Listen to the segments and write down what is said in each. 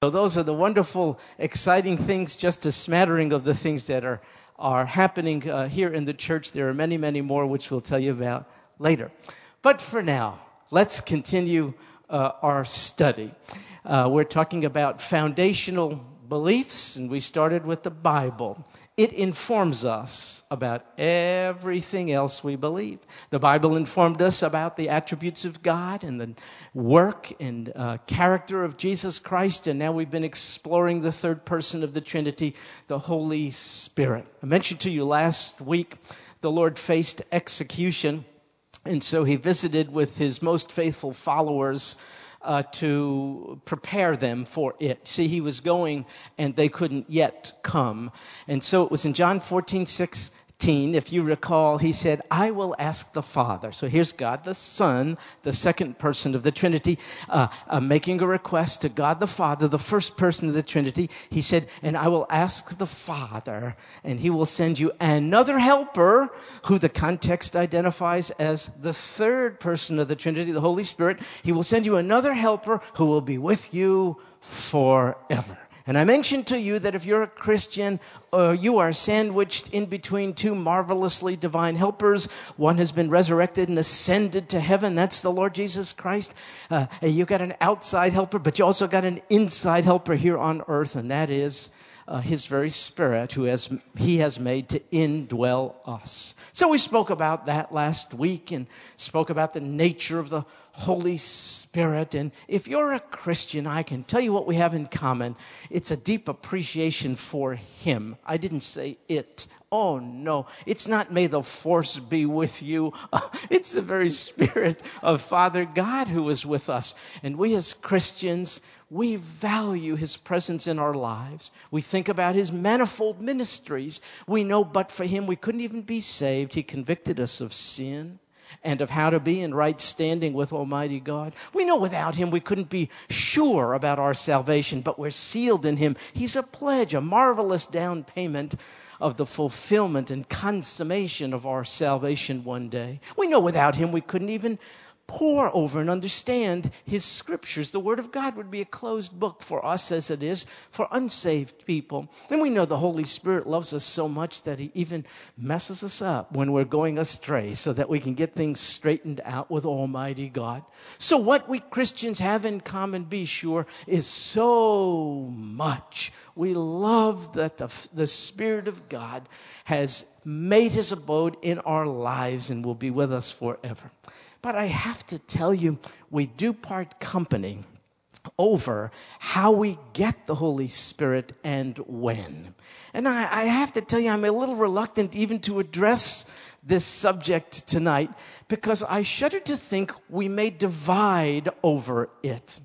So those are the wonderful, exciting things, just a smattering of the things that are, are happening uh, here in the church. There are many, many more, which we'll tell you about later. But for now, let's continue uh, our study. Uh, we're talking about foundational beliefs, and we started with the Bible it informs us about everything else we believe. The Bible informed us about the attributes of God and the work and uh, character of Jesus Christ, and now we've been exploring the third person of the Trinity, the Holy Spirit. I mentioned to you last week the Lord faced execution, and so he visited with his most faithful followers uh, to prepare them for it. See, he was going and they couldn't yet come. And so it was in John 14, 6 if you recall, he said, I will ask the Father. So here's God the Son, the second person of the Trinity, uh, uh, making a request to God the Father, the first person of the Trinity. He said, And I will ask the Father, and he will send you another helper, who the context identifies as the third person of the Trinity, the Holy Spirit. He will send you another helper who will be with you forever. And I mentioned to you that if you're a Christian, uh, you are sandwiched in between two marvelously divine helpers. One has been resurrected and ascended to heaven. That's the Lord Jesus Christ. Uh, you got an outside helper, but you also got an inside helper here on earth, and that is uh, his very spirit who has he has made to indwell us. So we spoke about that last week and spoke about the nature of the holy spirit. And if you're a christian i can tell you what we have in common. It's a deep appreciation for him. I didn't say it. Oh no, it's not may the force be with you. It's the very spirit of Father God who is with us. And we as Christians, we value his presence in our lives. We think about his manifold ministries. We know, but for him, we couldn't even be saved. He convicted us of sin and of how to be in right standing with Almighty God. We know without him we couldn't be sure about our salvation, but we're sealed in him. He's a pledge, a marvelous down payment of the fulfillment and consummation of our salvation one day. We know without him we couldn't even pore over and understand his scriptures. The word of God would be a closed book for us as it is for unsaved people. And we know the Holy Spirit loves us so much that he even messes us up when we're going astray so that we can get things straightened out with Almighty God. So what we Christians have in common, be sure, is so much. We love that the, the Spirit of God has made his abode in our lives and will be with us forever. But I have to tell you, we do part company over how we get the Holy Spirit and when. And I, I, have to tell you, I'm a little reluctant even to address this subject tonight because I shudder to think we may divide over it.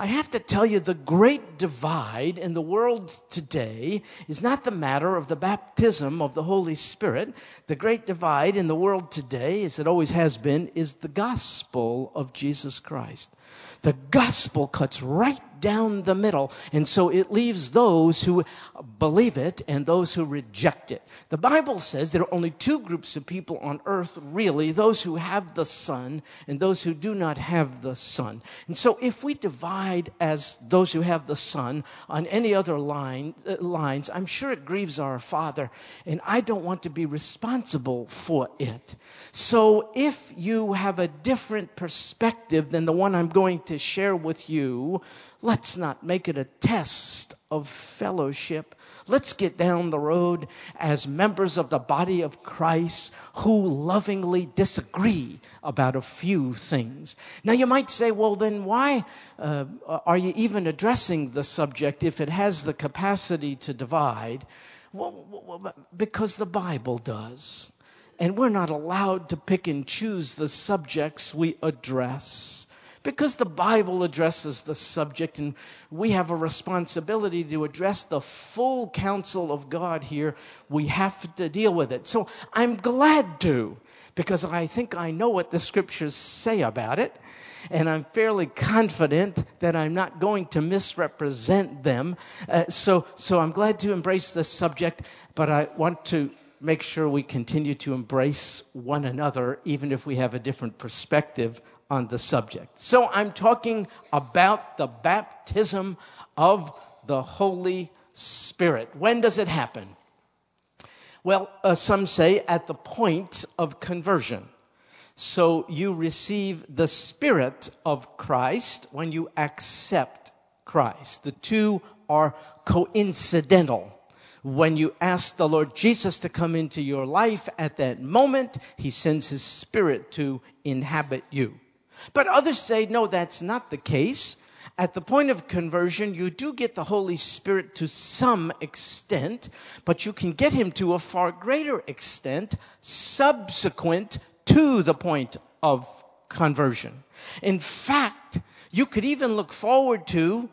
I have to tell you, the great divide in the world today is not the matter of the baptism of the Holy Spirit. The great divide in the world today, as it always has been, is the gospel of Jesus Christ. The gospel cuts right down the middle. And so it leaves those who believe it and those who reject it. The Bible says there are only two groups of people on earth, really those who have the Son and those who do not have the Son. And so if we divide as those who have the Son on any other line, uh, lines, I'm sure it grieves our Father. And I don't want to be responsible for it. So if you have a different perspective than the one I'm going to share with you, let's not make it a test of fellowship. Let's get down the road as members of the body of Christ who lovingly disagree about a few things. Now, you might say, well, then why uh, are you even addressing the subject if it has the capacity to divide? Well, because the Bible does. And we're not allowed to pick and choose the subjects we address because the Bible addresses the subject and we have a responsibility to address the full counsel of God here, we have to deal with it. So I'm glad to because I think I know what the scriptures say about it. And I'm fairly confident that I'm not going to misrepresent them. Uh, so, so I'm glad to embrace this subject, but I want to make sure we continue to embrace one another, even if we have a different perspective on the subject. So I'm talking about the baptism of the Holy Spirit. When does it happen? Well, uh, some say at the point of conversion. So you receive the Spirit of Christ when you accept Christ. The two are coincidental. When you ask the Lord Jesus to come into your life at that moment, He sends His Spirit to inhabit you. But others say, no, that's not the case. At the point of conversion, you do get the Holy Spirit to some extent, but you can get Him to a far greater extent subsequent to the point of conversion. In fact, you could even look forward to,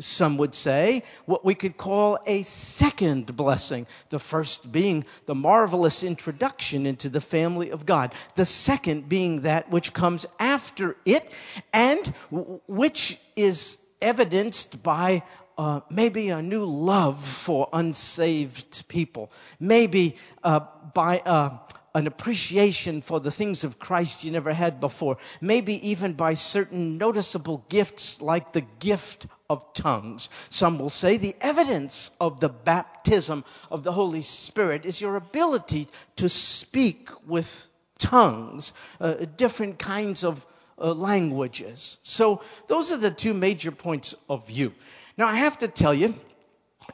some would say, what we could call a second blessing. The first being the marvelous introduction into the family of God. The second being that which comes after it and which is evidenced by uh, maybe a new love for unsaved people. Maybe uh, by uh, an appreciation for the things of Christ you never had before. Maybe even by certain noticeable gifts like the gift of tongues. Some will say the evidence of the baptism of the Holy Spirit is your ability to speak with tongues, uh, different kinds of uh, languages. So those are the two major points of view. Now I have to tell you,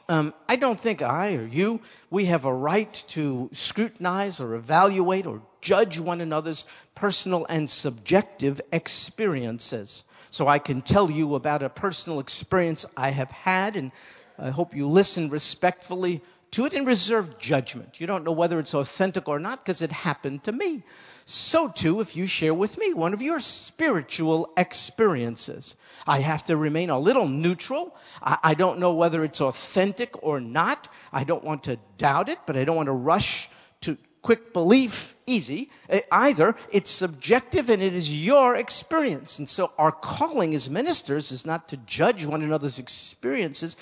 um, I don't think I or you, we have a right to scrutinize or evaluate or judge one another's personal and subjective experiences. So I can tell you about a personal experience I have had, and I hope you listen respectfully to it and reserve judgment. You don't know whether it's authentic or not because it happened to me. So too, if you share with me one of your spiritual experiences. I have to remain a little neutral. I, I don't know whether it's authentic or not. I don't want to doubt it, but I don't want to rush to quick belief easy. Either it's subjective and it is your experience. And so our calling as ministers is not to judge one another's experiences,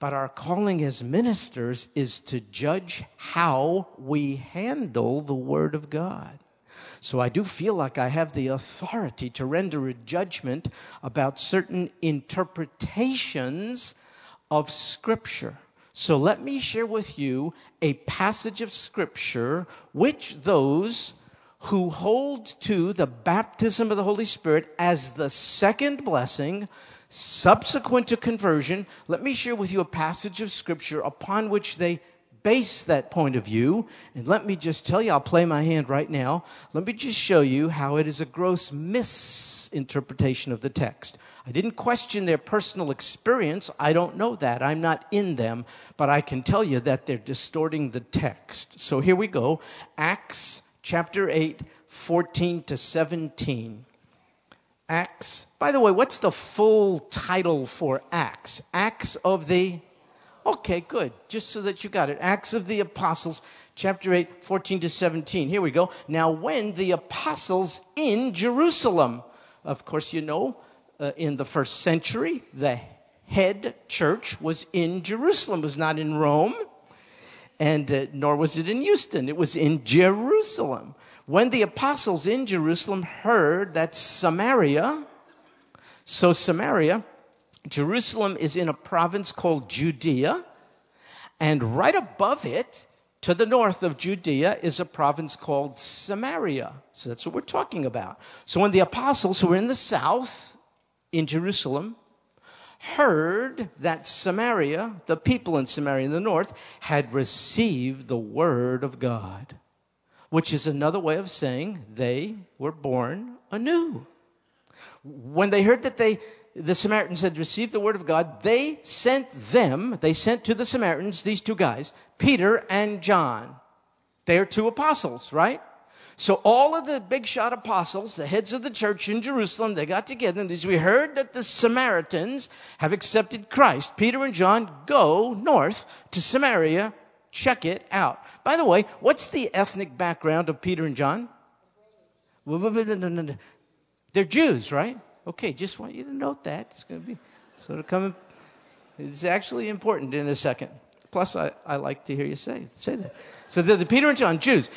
but our calling as ministers is to judge how we handle the Word of God. So I do feel like I have the authority to render a judgment about certain interpretations of Scripture. So let me share with you a passage of Scripture which those who hold to the baptism of the Holy Spirit as the second blessing subsequent to conversion, let me share with you a passage of Scripture upon which they base that point of view. And let me just tell you, I'll play my hand right now. Let me just show you how it is a gross misinterpretation of the text. I didn't question their personal experience. I don't know that. I'm not in them. But I can tell you that they're distorting the text. So here we go Acts chapter 8, 14 to 17. Acts. By the way, what's the full title for Acts? Acts of the Okay, good. Just so that you got it. Acts of the Apostles, chapter 8, 14 to 17. Here we go. Now, when the apostles in Jerusalem, of course, you know, uh, in the first century, the head church was in Jerusalem, was not in Rome, and uh, nor was it in Houston, it was in Jerusalem. When the apostles in Jerusalem heard that Samaria, so Samaria, Jerusalem is in a province called Judea, and right above it, to the north of Judea, is a province called Samaria. So that's what we're talking about. So when the apostles who were in the south, in Jerusalem, heard that Samaria, the people in Samaria in the north, had received the word of God, which is another way of saying they were born anew. When they heard that they the Samaritans had received the word of God, they sent them, they sent to the Samaritans, these two guys, Peter and John. They are two apostles, right? So all of the big shot apostles, the heads of the church in Jerusalem, they got together and as we heard that the Samaritans have accepted Christ, Peter and John go north to Samaria, check it out. By the way, what's the ethnic background of Peter and John? They're Jews, right? Okay, just want you to note that. It's going to be sort of coming. It's actually important in a second. Plus, I, I like to hear you say, say that. So the, the Peter and John, Jews.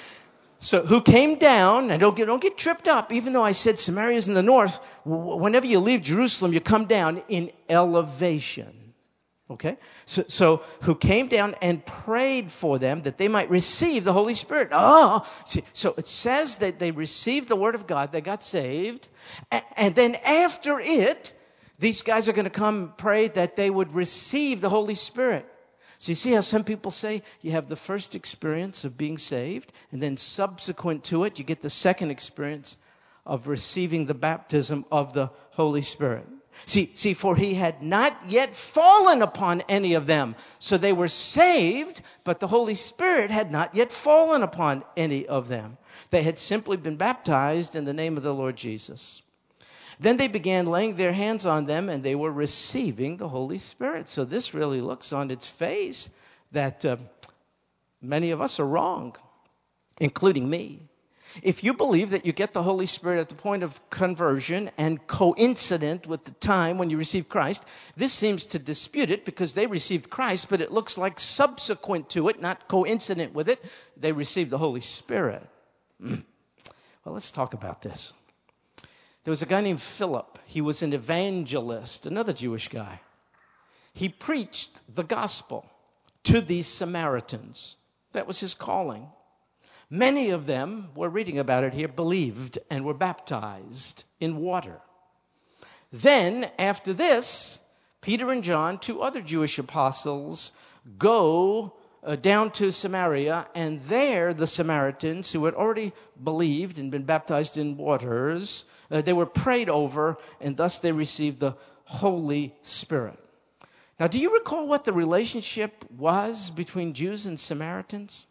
So who came down, and don't get, don't get tripped up, even though I said Samaria's in the north, whenever you leave Jerusalem, you come down in elevation. Okay? So, so, who came down and prayed for them that they might receive the Holy Spirit. Oh, see, so it says that they received the Word of God, they got saved, and, and then after it, these guys are going to come pray that they would receive the Holy Spirit. So you see how some people say you have the first experience of being saved, and then subsequent to it, you get the second experience of receiving the baptism of the Holy Spirit. See, see, for he had not yet fallen upon any of them. So they were saved, but the Holy Spirit had not yet fallen upon any of them. They had simply been baptized in the name of the Lord Jesus. Then they began laying their hands on them and they were receiving the Holy Spirit. So this really looks on its face that uh, many of us are wrong, including me. If you believe that you get the Holy Spirit at the point of conversion and coincident with the time when you receive Christ, this seems to dispute it because they received Christ, but it looks like subsequent to it, not coincident with it, they received the Holy Spirit. Mm. Well, let's talk about this. There was a guy named Philip. He was an evangelist, another Jewish guy. He preached the gospel to these Samaritans. That was his calling. Many of them, we're reading about it here, believed and were baptized in water. Then, after this, Peter and John, two other Jewish apostles, go uh, down to Samaria, and there the Samaritans, who had already believed and been baptized in waters, uh, they were prayed over, and thus they received the Holy Spirit. Now, do you recall what the relationship was between Jews and Samaritans?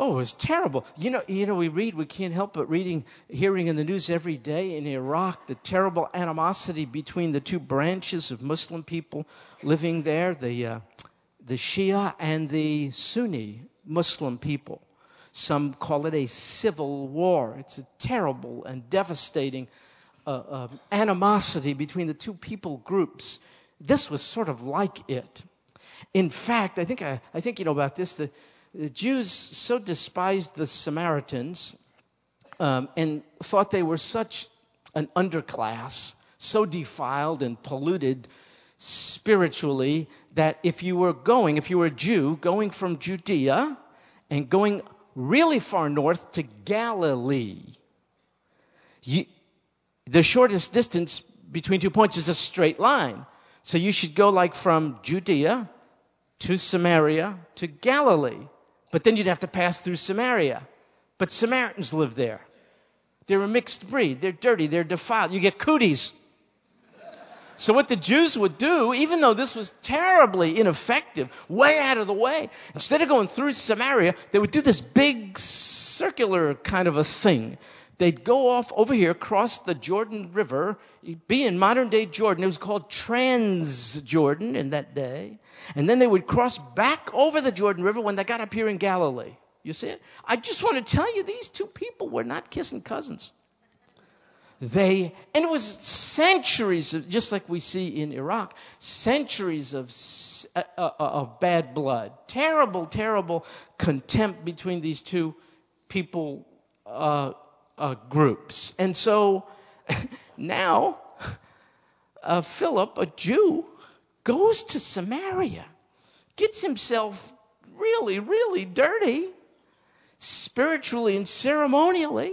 Oh, it was terrible. You know, you know, we read, we can't help but reading, hearing in the news every day in Iraq the terrible animosity between the two branches of Muslim people living there, the, uh, the Shia and the Sunni Muslim people. Some call it a civil war. It's a terrible and devastating uh, uh, animosity between the two people groups. This was sort of like it. In fact, I think I, I think you know about this. The, the Jews so despised the Samaritans um, and thought they were such an underclass, so defiled and polluted spiritually that if you were going, if you were a Jew, going from Judea and going really far north to Galilee, you, the shortest distance between two points is a straight line. So you should go like from Judea to Samaria to Galilee. But then you'd have to pass through Samaria. But Samaritans live there. They're a mixed breed. They're dirty. They're defiled. You get cooties. So what the Jews would do, even though this was terribly ineffective, way out of the way, instead of going through Samaria, they would do this big circular kind of a thing. They'd go off over here, cross the Jordan River, be in modern day Jordan. It was called Transjordan in that day. And then they would cross back over the Jordan River when they got up here in Galilee. You see it? I just want to tell you, these two people were not kissing cousins. They, and it was centuries of, just like we see in Iraq, centuries of, uh, uh, uh, of bad blood. Terrible, terrible contempt between these two people uh, uh groups. And so now, uh, Philip, a Jew, goes to Samaria, gets himself really, really dirty, spiritually and ceremonially,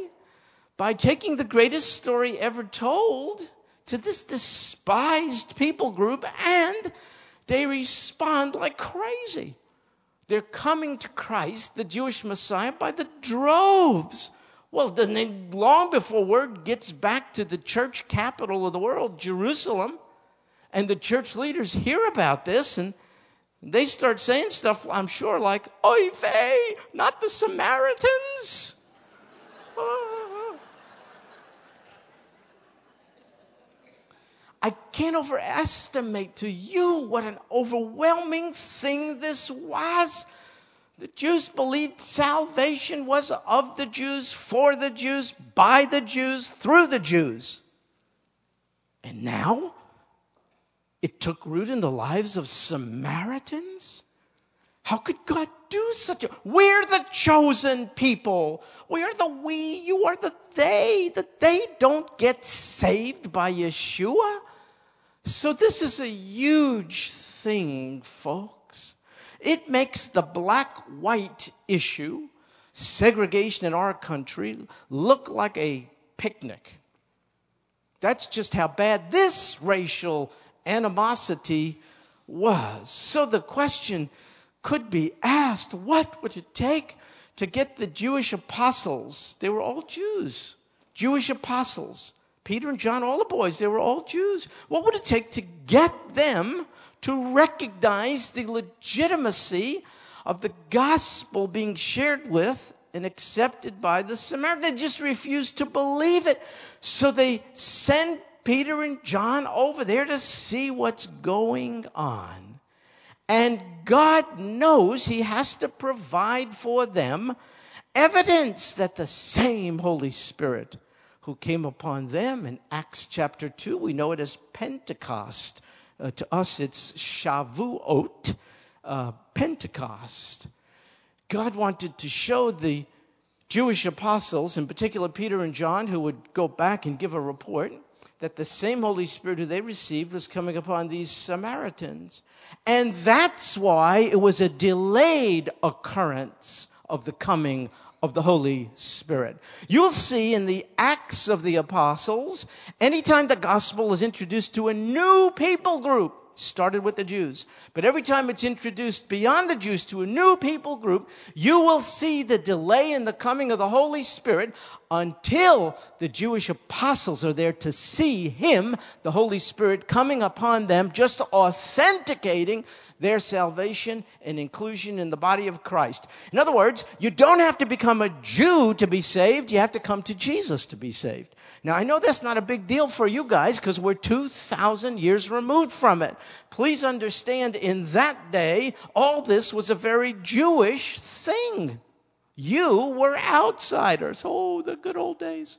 by taking the greatest story ever told to this despised people group, and they respond like crazy. They're coming to Christ, the Jewish Messiah, by the droves. Well, long before word gets back to the church capital of the world, Jerusalem, and the church leaders hear about this and they start saying stuff, I'm sure, like, Oy vey, not the Samaritans. I can't overestimate to you what an overwhelming thing this was. The Jews believed salvation was of the Jews, for the Jews, by the Jews, through the Jews. And now it took root in the lives of Samaritans? How could God do such a we're the chosen people. We are the we, you are the they. That they don't get saved by Yeshua. So, this is a huge thing, folks. It makes the black white issue, segregation in our country, look like a picnic. That's just how bad this racial animosity was. So the question could be asked what would it take to get the Jewish apostles? They were all Jews, Jewish apostles. Peter and John, all the boys, they were all Jews. What would it take to get them to recognize the legitimacy of the gospel being shared with and accepted by the Samaritans? They just refused to believe it. So they send Peter and John over there to see what's going on. And God knows He has to provide for them evidence that the same Holy Spirit who came upon them in Acts chapter 2, we know it as Pentecost. Uh, to us, it's Shavuot, uh, Pentecost. God wanted to show the Jewish apostles, in particular Peter and John, who would go back and give a report, that the same Holy Spirit who they received was coming upon these Samaritans. And that's why it was a delayed occurrence of the coming of the Holy Spirit. You'll see in the Acts of the Apostles, anytime the gospel is introduced to a new people group, started with the Jews. But every time it's introduced beyond the Jews to a new people group, you will see the delay in the coming of the Holy Spirit until the Jewish apostles are there to see Him, the Holy Spirit, coming upon them, just authenticating their salvation and inclusion in the body of Christ. In other words, you don't have to become a Jew to be saved, you have to come to Jesus to be saved. Now, I know that's not a big deal for you guys because we're 2,000 years removed from it. Please understand, in that day, all this was a very Jewish thing. You were outsiders. Oh, the good old days.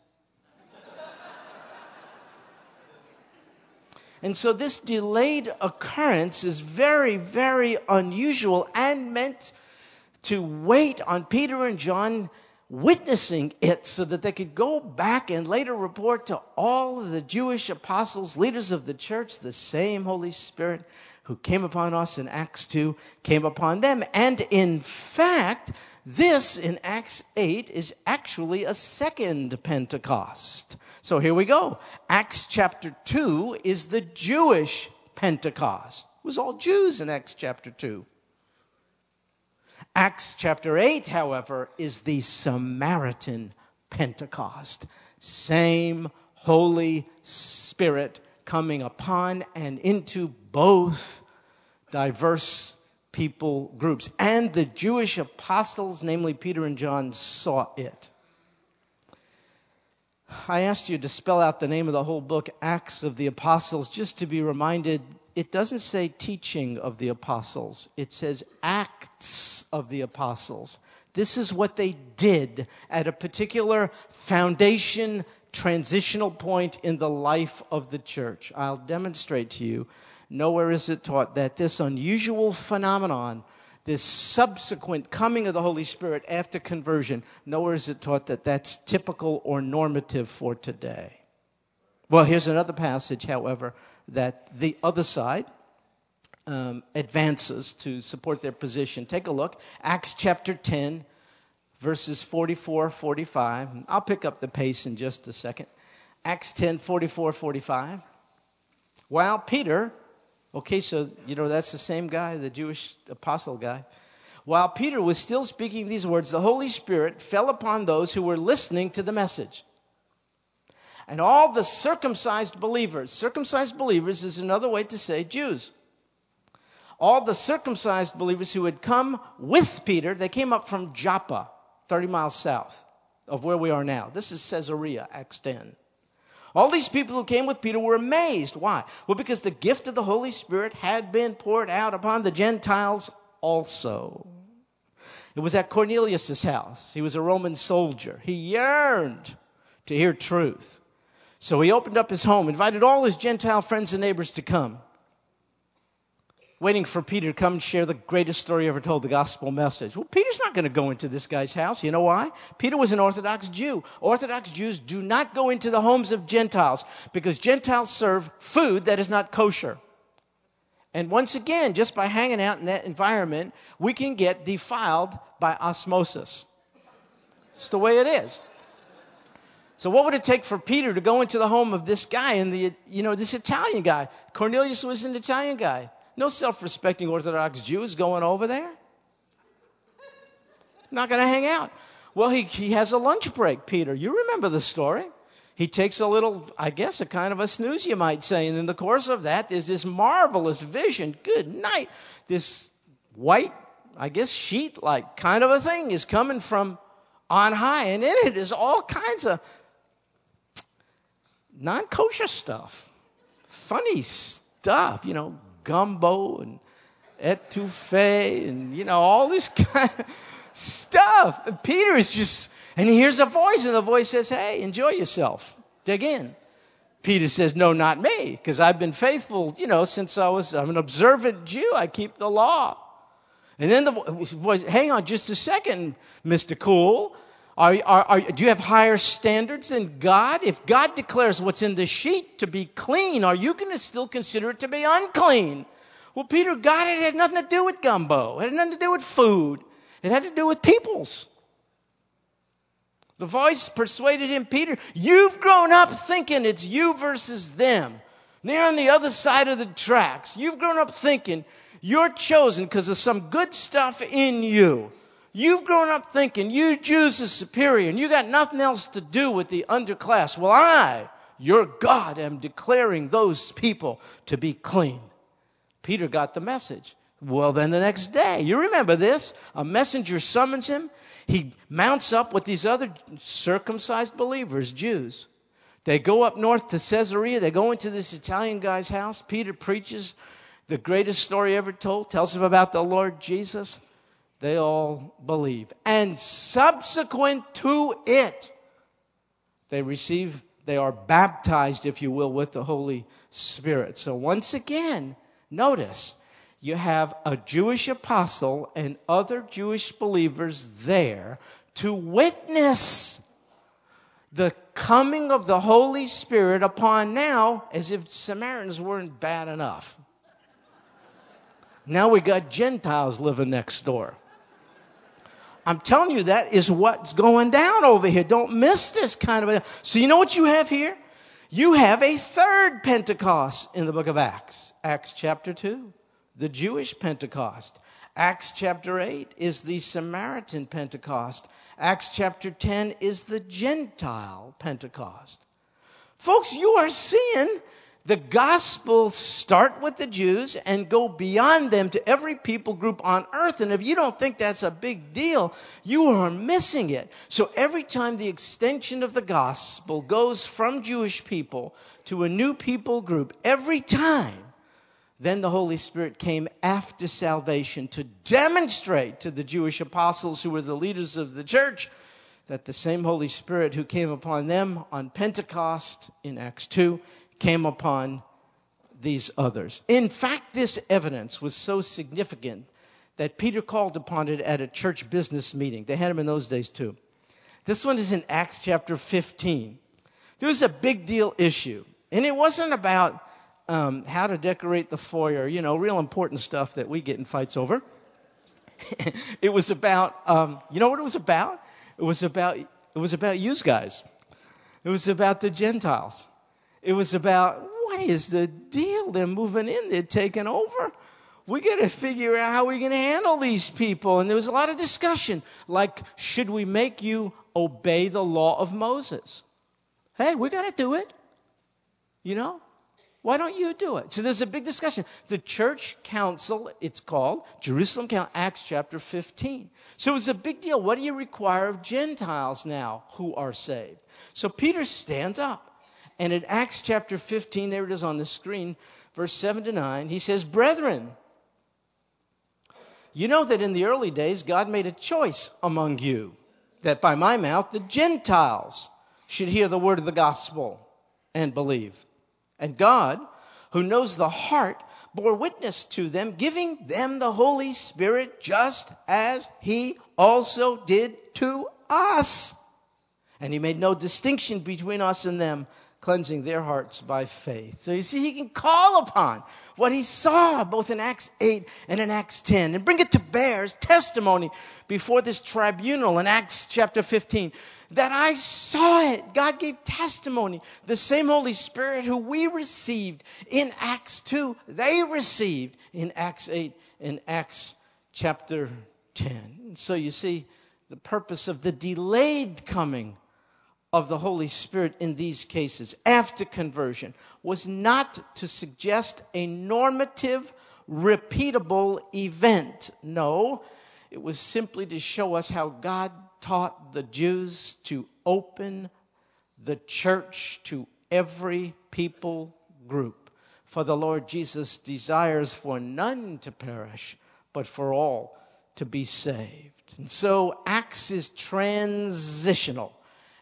And so this delayed occurrence is very, very unusual and meant to wait on Peter and John witnessing it so that they could go back and later report to all of the Jewish apostles, leaders of the church, the same Holy Spirit who came upon us in Acts 2 came upon them. And in fact, this in Acts 8 is actually a second Pentecost. So here we go. Acts chapter 2 is the Jewish Pentecost. It was all Jews in Acts chapter 2. Acts chapter 8, however, is the Samaritan Pentecost. Same Holy Spirit coming upon and into both diverse people groups. And the Jewish apostles, namely Peter and John, saw it. I asked you to spell out the name of the whole book, Acts of the Apostles, just to be reminded it doesn't say teaching of the apostles, it says acts of the apostles. This is what they did at a particular foundation, transitional point in the life of the church. I'll demonstrate to you. Nowhere is it taught that this unusual phenomenon, this subsequent coming of the Holy Spirit after conversion, nowhere is it taught that that's typical or normative for today. Well, here's another passage, however, that the other side um, advances to support their position. Take a look. Acts chapter 10, verses 44, 45. I'll pick up the pace in just a second. Acts 10, 44, 45. While Peter, okay, so, you know, that's the same guy, the Jewish apostle guy. While Peter was still speaking these words, the Holy Spirit fell upon those who were listening to the message. And all the circumcised believers, circumcised believers is another way to say Jews. All the circumcised believers who had come with Peter, they came up from Joppa, 30 miles south of where we are now. This is Caesarea, Acts 10. All these people who came with Peter were amazed. Why? Well, because the gift of the Holy Spirit had been poured out upon the Gentiles also. It was at Cornelius' house. He was a Roman soldier. He yearned to hear truth. So he opened up his home, invited all his Gentile friends and neighbors to come. waiting for Peter to come and share the greatest story ever told, the gospel message. Well, Peter's not going to go into this guy's house. You know why? Peter was an Orthodox Jew. Orthodox Jews do not go into the homes of Gentiles because Gentiles serve food that is not kosher. And once again, just by hanging out in that environment, we can get defiled by osmosis. It's the way it is. So, what would it take for Peter to go into the home of this guy and the, you know, this Italian guy? Cornelius was an Italian guy. No self respecting Orthodox Jew is going over there. Not going to hang out. Well, he, he has a lunch break, Peter. You remember the story. He takes a little, I guess, a kind of a snooze, you might say. And in the course of that, there's this marvelous vision. Good night. This white, I guess, sheet like kind of a thing is coming from on high. And in it is all kinds of non kosher stuff, funny stuff, you know, gumbo and etouffee and, you know, all this kind of stuff. And Peter is just, and he hears a voice, and the voice says, Hey, enjoy yourself. Dig in. Peter says, No, not me, because I've been faithful, you know, since I was, I'm an observant Jew. I keep the law. And then the voice, hang on just a second, Mr. Cool. Are, are, are, do you have higher standards than God? If God declares what's in the sheet to be clean, are you going to still consider it to be unclean? Well, Peter, God, it had nothing to do with gumbo. It had nothing to do with food. It had to do with peoples. The voice persuaded him, Peter, you've grown up thinking it's you versus them. They're on the other side of the tracks. You've grown up thinking you're chosen because of some good stuff in you. You've grown up thinking you Jews are superior and you got nothing else to do with the underclass. Well, I, your God, am declaring those people to be clean. Peter got the message. Well, then the next day, you remember this, a messenger summons him. He mounts up with these other circumcised believers, Jews. They go up north to Caesarea. They go into this Italian guy's house. Peter preaches the greatest story ever told, tells him about the Lord Jesus they all believe. And subsequent to it, they receive, they are baptized, if you will, with the Holy Spirit. So once again, notice you have a Jewish apostle and other Jewish believers there to witness the coming of the Holy Spirit upon now, as if Samaritans weren't bad enough. Now we got Gentiles living next door. I'm telling you, that is what's going down over here. Don't miss this kind of a. So, you know what you have here? You have a third Pentecost in the book of Acts, Acts chapter 2, the Jewish Pentecost. Acts chapter 8 is the Samaritan Pentecost. Acts chapter 10 is the Gentile Pentecost. Folks, you are seeing the gospel start with the Jews and go beyond them to every people group on earth. And if you don't think that's a big deal, you are missing it. So every time the extension of the gospel goes from Jewish people to a new people group, every time, then the Holy Spirit came after salvation to demonstrate to the Jewish apostles who were the leaders of the church that the same Holy Spirit who came upon them on Pentecost in Acts 2 came upon these others. In fact, this evidence was so significant that Peter called upon it at a church business meeting. They had them in those days too. This one is in Acts chapter 15. There was a big deal issue, and it wasn't about um, how to decorate the foyer, you know, real important stuff that we get in fights over. it was about, um, you know what it was about? It was about, it was about you guys. It was about the Gentiles. It was about what is the deal? They're moving in, they're taking over. We got to figure out how we're going to handle these people. And there was a lot of discussion like, should we make you obey the law of Moses? Hey, we got to do it. You know? Why don't you do it? So there's a big discussion. The church council, it's called Jerusalem Council, Acts chapter 15. So it was a big deal. What do you require of Gentiles now who are saved? So Peter stands up and in Acts chapter 15, there it is on the screen, verse 7 to 9, he says, Brethren, you know that in the early days God made a choice among you that by my mouth the Gentiles should hear the word of the gospel and believe. And God, who knows the heart, bore witness to them, giving them the Holy Spirit just as he also did to us. And he made no distinction between us and them, cleansing their hearts by faith. So you see, he can call upon what he saw both in Acts 8 and in Acts 10 and bring it to bear as testimony before this tribunal in Acts chapter 15 that I saw it. God gave testimony. The same Holy Spirit who we received in Acts 2, they received in Acts 8 and Acts chapter 10. So you see, the purpose of the delayed coming of the Holy Spirit in these cases after conversion was not to suggest a normative, repeatable event. No, it was simply to show us how God taught the Jews to open the church to every people group. For the Lord Jesus desires for none to perish, but for all to be saved. And so Acts is transitional.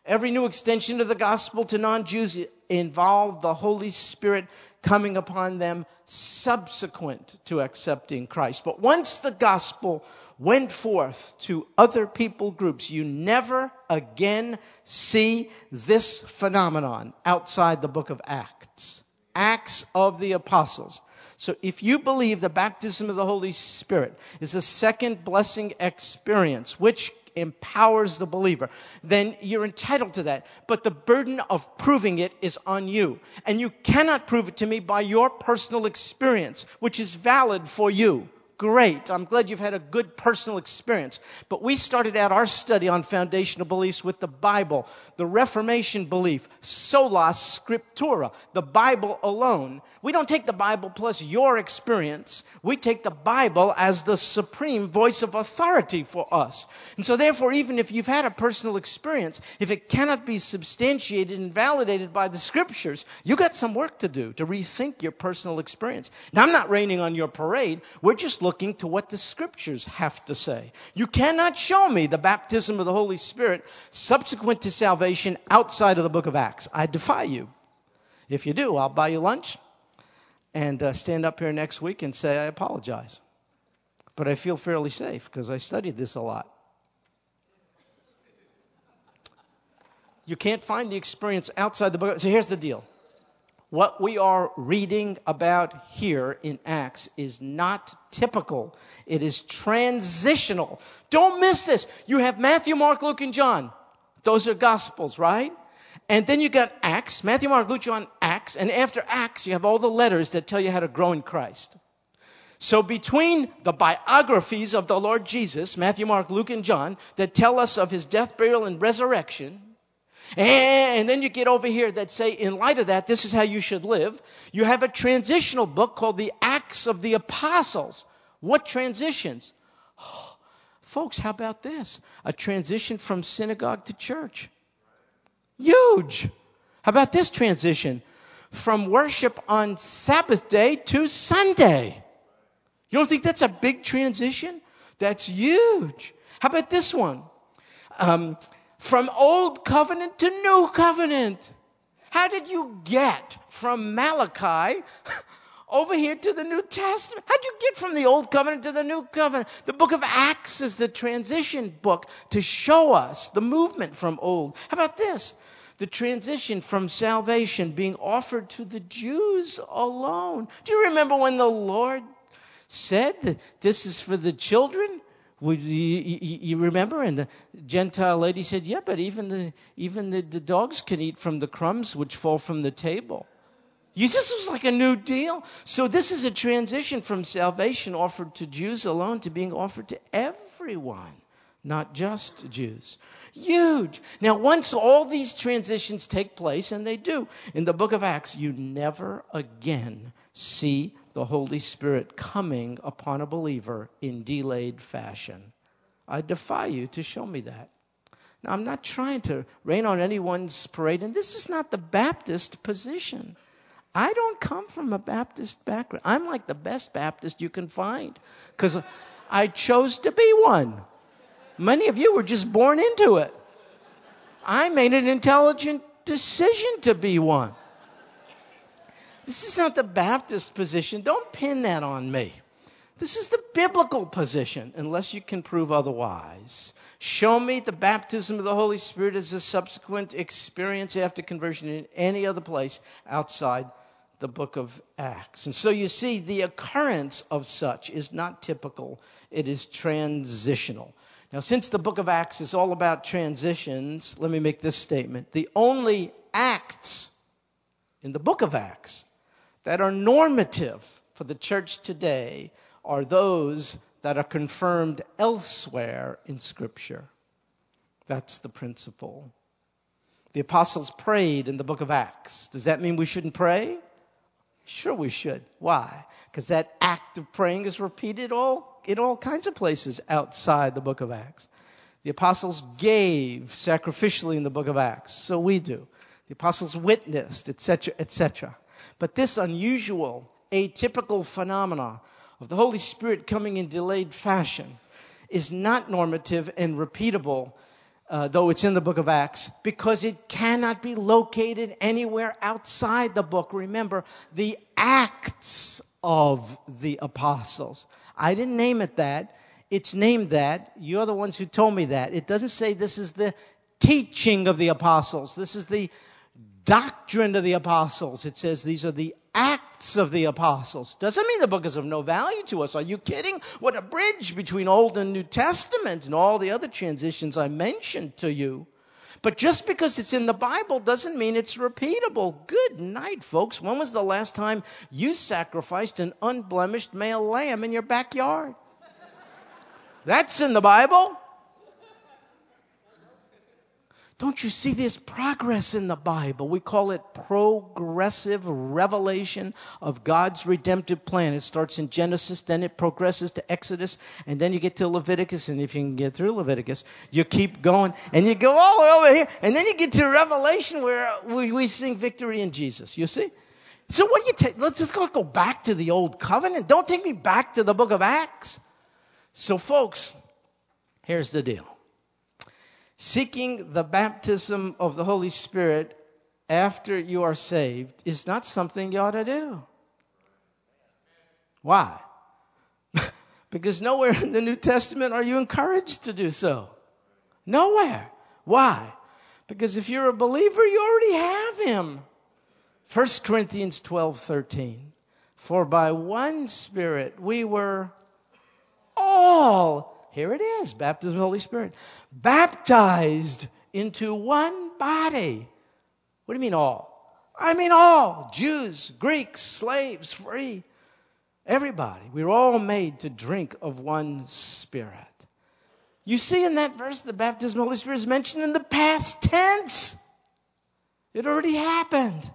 Every new extension of the gospel to non Jews involved the Holy Spirit coming upon them subsequent to accepting Christ. But once the gospel went forth to other people groups, you never again see this phenomenon outside the book of Acts. Acts of the Apostles. So if you believe the baptism of the Holy Spirit is a second blessing experience, which empowers the believer, then you're entitled to that. But the burden of proving it is on you. And you cannot prove it to me by your personal experience, which is valid for you. Great. I'm glad you've had a good personal experience. But we started out our study on foundational beliefs with the Bible, the Reformation belief, sola scriptura, the Bible alone. We don't take the Bible plus your experience. We take the Bible as the supreme voice of authority for us. And so therefore, even if you've had a personal experience, if it cannot be substantiated and validated by the scriptures, you got some work to do to rethink your personal experience. Now, I'm not raining on your parade. We're just looking to what the scriptures have to say. You cannot show me the baptism of the Holy Spirit subsequent to salvation outside of the book of Acts. I defy you. If you do, I'll buy you lunch and uh, stand up here next week and say, I apologize. But I feel fairly safe because I studied this a lot. You can't find the experience outside the book. So here's the deal what we are reading about here in Acts is not typical, it is transitional. Don't miss this. You have Matthew, Mark, Luke, and John. Those are gospels, right? And then you got Acts, Matthew, Mark, Luke, John, Acts. And after Acts, you have all the letters that tell you how to grow in Christ. So between the biographies of the Lord Jesus, Matthew, Mark, Luke, and John, that tell us of his death, burial, and resurrection, and then you get over here that say, in light of that, this is how you should live. You have a transitional book called the Acts of the Apostles. What transitions? Oh, folks, how about this? A transition from synagogue to church. Huge. How about this transition? From worship on Sabbath day to Sunday. You don't think that's a big transition? That's huge. How about this one? Um, from old covenant to new covenant. How did you get from Malachi over here to the New Testament? How'd you get from the old covenant to the new covenant? The book of Acts is the transition book to show us the movement from old. How about this? The transition from salvation being offered to the Jews alone. Do you remember when the Lord said that this is for the children? Would you, you, remember? And the Gentile lady said, Yeah, but even the, even the, the dogs can eat from the crumbs which fall from the table. this was like a new deal. So this is a transition from salvation offered to Jews alone to being offered to everyone, not just Jews. Huge. Now, once all these transitions take place, and they do, in the book of Acts, you never again see the Holy Spirit coming upon a believer in delayed fashion. I defy you to show me that. Now, I'm not trying to rain on anyone's parade, and this is not the Baptist position. I don't come from a Baptist background. I'm like the best Baptist you can find because I chose to be one. Many of you were just born into it. I made an intelligent decision to be one. This is not the Baptist position. Don't pin that on me. This is the biblical position, unless you can prove otherwise. Show me the baptism of the Holy Spirit as a subsequent experience after conversion in any other place outside the book of Acts. And so you see, the occurrence of such is not typical, it is transitional. Now, since the book of Acts is all about transitions, let me make this statement. The only acts in the book of Acts that are normative for the church today are those that are confirmed elsewhere in Scripture. That's the principle. The apostles prayed in the book of Acts. Does that mean we shouldn't pray? Sure, we should. Why? Because that act of praying is repeated all, in all kinds of places outside the book of Acts. The apostles gave sacrificially in the book of Acts, so we do. The apostles witnessed, etc., etc. But this unusual, atypical phenomena of the Holy Spirit coming in delayed fashion is not normative and repeatable uh, though it's in the book of Acts, because it cannot be located anywhere outside the book. Remember, the Acts of the Apostles. I didn't name it that. It's named that. You're the ones who told me that. It doesn't say this is the teaching of the apostles. This is the doctrine of the apostles. It says these are the Acts of the Apostles. Doesn't mean the book is of no value to us. Are you kidding? What a bridge between Old and New Testament and all the other transitions I mentioned to you. But just because it's in the Bible doesn't mean it's repeatable. Good night, folks. When was the last time you sacrificed an unblemished male lamb in your backyard? That's in the Bible. Don't you see this progress in the Bible? We call it progressive revelation of God's redemptive plan. It starts in Genesis, then it progresses to Exodus, and then you get to Leviticus. And if you can get through Leviticus, you keep going and you go all the way over here, and then you get to Revelation where we, we sing victory in Jesus. You see? So what do you take? Let's just go, go back to the old covenant. Don't take me back to the book of Acts. So, folks, here's the deal seeking the baptism of the Holy Spirit after you are saved is not something you ought to do. Why? because nowhere in the New Testament are you encouraged to do so. Nowhere. Why? Because if you're a believer, you already have him. 1 Corinthians 12 13. For by one Spirit we were all here it is baptism of the Holy Spirit. Baptized into one body. What do you mean all? I mean all Jews, Greeks, slaves, free. Everybody. We are all made to drink of one Spirit. You see in that verse, the baptism of the Holy Spirit is mentioned in the past tense. It already happened.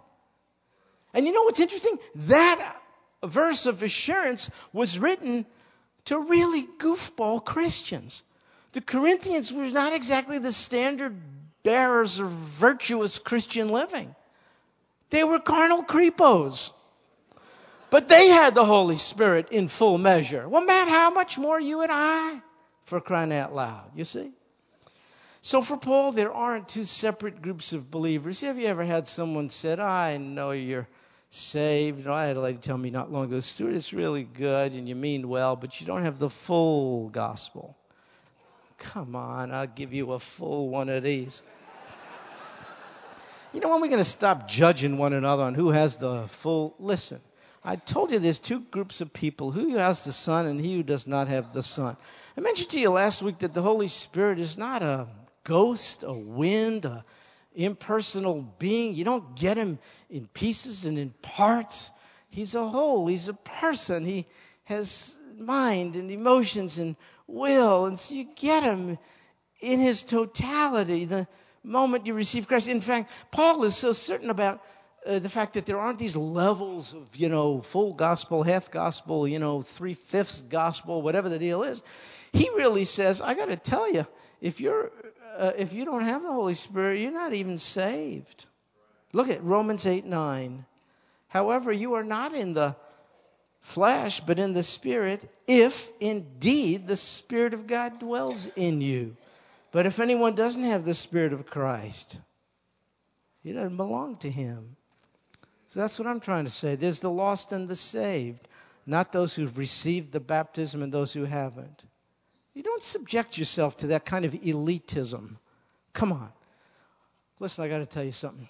And you know what's interesting? That verse of assurance was written to really goofball Christians. The Corinthians were not exactly the standard bearers of virtuous Christian living. They were carnal creepos. But they had the Holy Spirit in full measure. Well, Matt, how much more you and I? For crying out loud, you see? So for Paul, there aren't two separate groups of believers. Have you ever had someone said, I know you're saved. You know, I had a lady tell me not long ago, Stuart, it's really good and you mean well, but you don't have the full gospel. Come on, I'll give you a full one of these. you know, when are we going to stop judging one another on who has the full? Listen, I told you there's two groups of people who has the Son and he who does not have the Son. I mentioned to you last week that the Holy Spirit is not a ghost, a wind, a impersonal being. You don't get him in pieces and in parts. He's a whole, he's a person. He has mind and emotions and will. And so you get him in his totality the moment you receive Christ. In fact, Paul is so certain about uh, the fact that there aren't these levels of, you know, full gospel, half gospel, you know, three fifths gospel, whatever the deal is. He really says, I got to tell you, if you're uh, if you don't have the Holy Spirit, you're not even saved. Look at Romans 8 9. However, you are not in the flesh, but in the Spirit, if indeed the Spirit of God dwells in you. But if anyone doesn't have the Spirit of Christ, he doesn't belong to him. So that's what I'm trying to say. There's the lost and the saved, not those who've received the baptism and those who haven't. You don't subject yourself to that kind of elitism. Come on. Listen, I got to tell you something.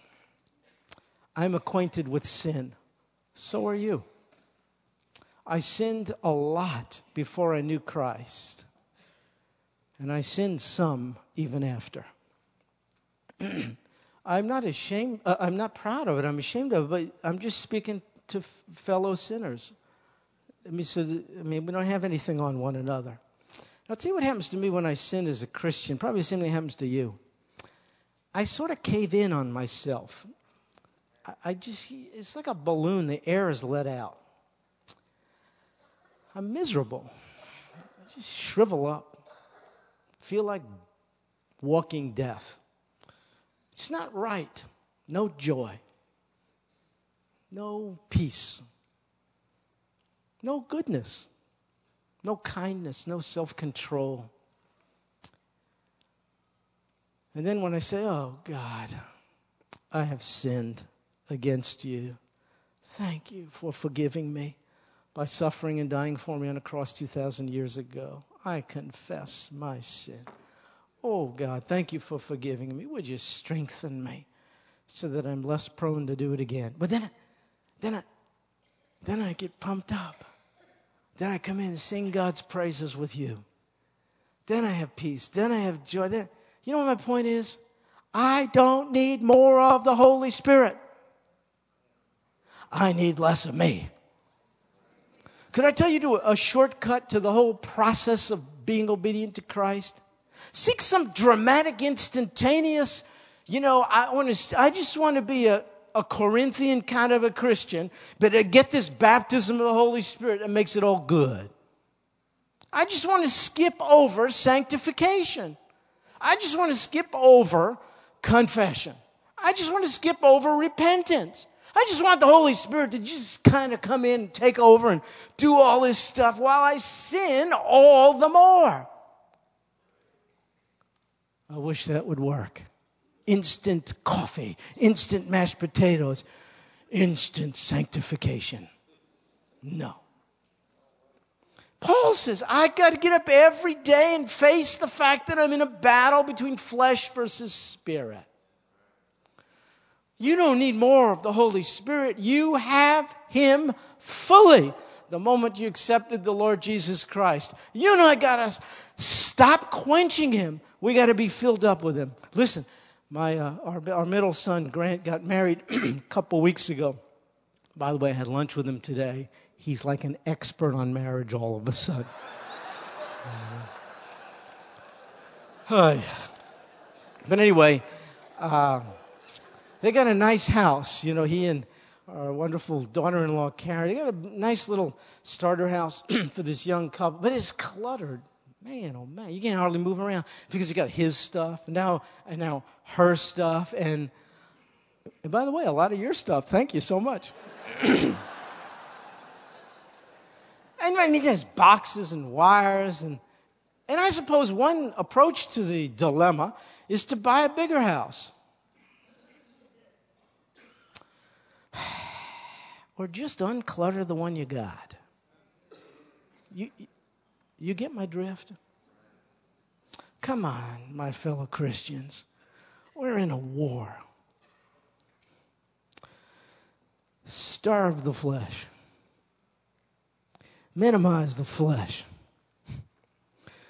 I'm acquainted with sin. So are you. I sinned a lot before I knew Christ, and I sinned some even after. I'm not ashamed, uh, I'm not proud of it, I'm ashamed of it, but I'm just speaking to f- fellow sinners. I mean, so, I mean, we don't have anything on one another. I'll tell you what happens to me when I sin as a Christian. Probably the same thing happens to you. I sort of cave in on myself. I, I just, it's like a balloon, the air is let out. I'm miserable. I just shrivel up. Feel like walking death. It's not right. No joy. No peace. No goodness. No kindness. No self control. And then when I say, Oh God, I have sinned against you, thank you for forgiving me by suffering and dying for me on a cross 2,000 years ago. I confess my sin. Oh, God, thank you for forgiving me. Would you strengthen me so that I'm less prone to do it again? But then, then, I, then I get pumped up. Then I come in and sing God's praises with you. Then I have peace. Then I have joy. Then, you know what my point is? I don't need more of the Holy Spirit. I need less of me. Could I tell you a shortcut to the whole process of being obedient to Christ? Seek some dramatic, instantaneous, you know, I, want to, I just want to be a, a Corinthian kind of a Christian, but I get this baptism of the Holy Spirit that makes it all good. I just want to skip over sanctification. I just want to skip over confession. I just want to skip over repentance. I just want the Holy Spirit to just kind of come in, and take over, and do all this stuff while I sin all the more. I wish that would work. Instant coffee, instant mashed potatoes, instant sanctification. No. Paul says, I got to get up every day and face the fact that I'm in a battle between flesh versus spirit. You don't need more of the Holy Spirit. You have Him fully the moment you accepted the Lord Jesus Christ. You and I got to stop quenching Him. We got to be filled up with Him. Listen, my, uh, our, our middle son, Grant, got married a couple weeks ago. By the way, I had lunch with him today. He's like an expert on marriage all of a sudden. Hi. But anyway, uh, they got a nice house. You know, he and our wonderful daughter in law, Karen, they got a nice little starter house for this young couple, but it's cluttered. Man, oh man, you can't hardly move around because you got his stuff and now, and now her stuff. And, and by the way, a lot of your stuff. Thank you so much. and he has boxes and wires and and I suppose one approach to the dilemma is to buy a bigger house. or just unclutter the one you got. You, you get my drift? Come on, my fellow Christians. We're in a war. Starve the flesh, minimize the flesh,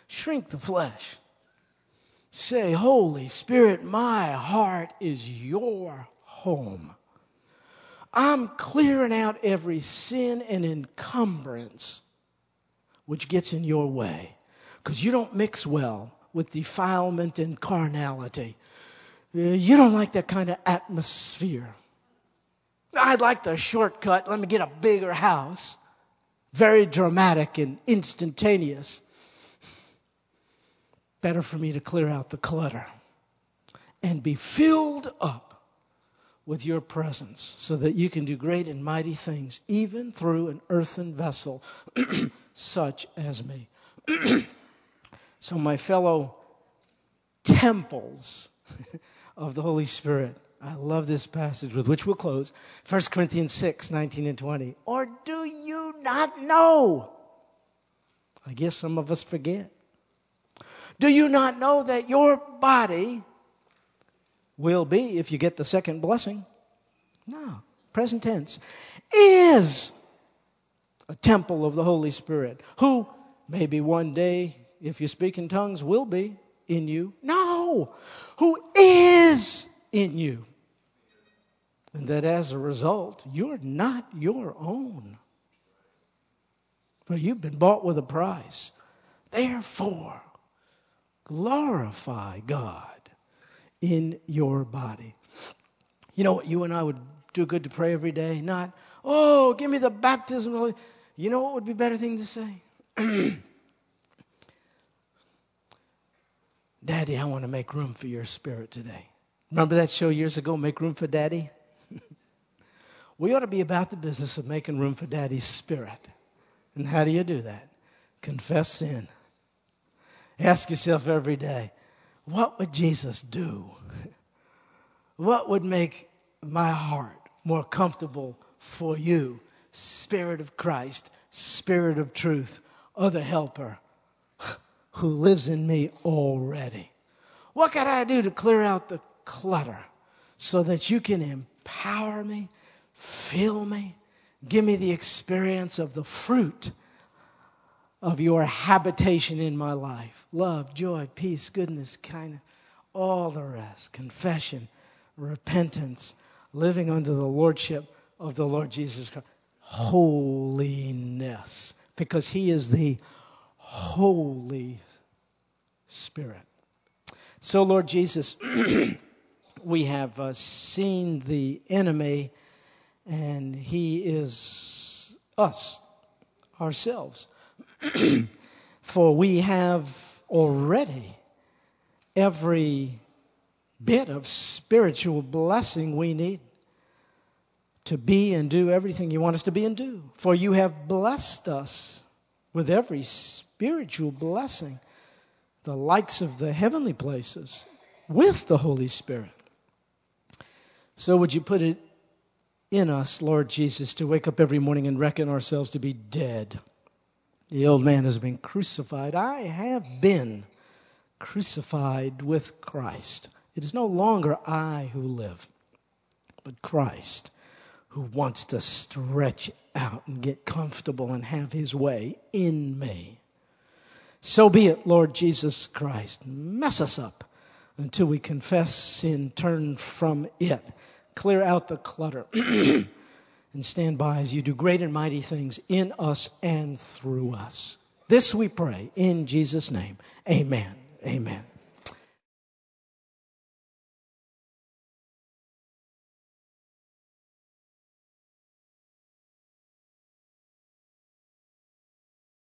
shrink the flesh. Say, Holy Spirit, my heart is your home. I'm clearing out every sin and encumbrance which gets in your way because you don't mix well with defilement and carnality. Uh, you don't like that kind of atmosphere. I'd like the shortcut. Let me get a bigger house. Very dramatic and instantaneous. Better for me to clear out the clutter and be filled up with your presence so that you can do great and mighty things, even through an earthen vessel such as me. so, my fellow temples of the Holy Spirit, I love this passage with which we'll close 1 Corinthians 6 19 and 20. Or do you not know? I guess some of us forget. Do you not know that your body will be, if you get the second blessing? No, present tense, is a temple of the Holy Spirit, who maybe one day, if you speak in tongues, will be in you. No, who is in you. And that as a result, you're not your own. For you've been bought with a price. Therefore, glorify God in your body. You know what you and I would do good to pray every day? Not, oh, give me the baptism. You know what would be a better thing to say? Daddy, I want to make room for your spirit today. Remember that show years ago, Make Room for Daddy? we ought to be about the business of making room for Daddy's spirit. And how do you do that? Confess sin. Ask yourself every day, what would Jesus do? What would make my heart more comfortable for you? Spirit of Christ, Spirit of truth, other helper who lives in me already. What can I do to clear out the clutter so that you can empower me, fill me, give me the experience of the fruit of your habitation in my life? Love, joy, peace, goodness, kindness, all the rest, confession, repentance, living under the lordship of the Lord Jesus Christ, holiness, because He is the Holy Spirit. So, Lord Jesus, we have uh, seen the enemy, and he is us, ourselves. For we have already every bit of spiritual blessing we need to be and do everything you want us to be and do. For you have blessed us with every spiritual blessing, the likes of the heavenly places, with the Holy Spirit. So, would you put it in us, Lord Jesus, to wake up every morning and reckon ourselves to be dead? The old man has been crucified. I have been crucified with Christ. It is no longer I who live, but Christ who wants to stretch out and get comfortable and have his way in me. So be it, Lord Jesus Christ. Mess us up until we confess sin, turn from it, clear out the clutter. and stand by as you do great and mighty things in us and through us. This we pray in Jesus' name. Amen. Amen.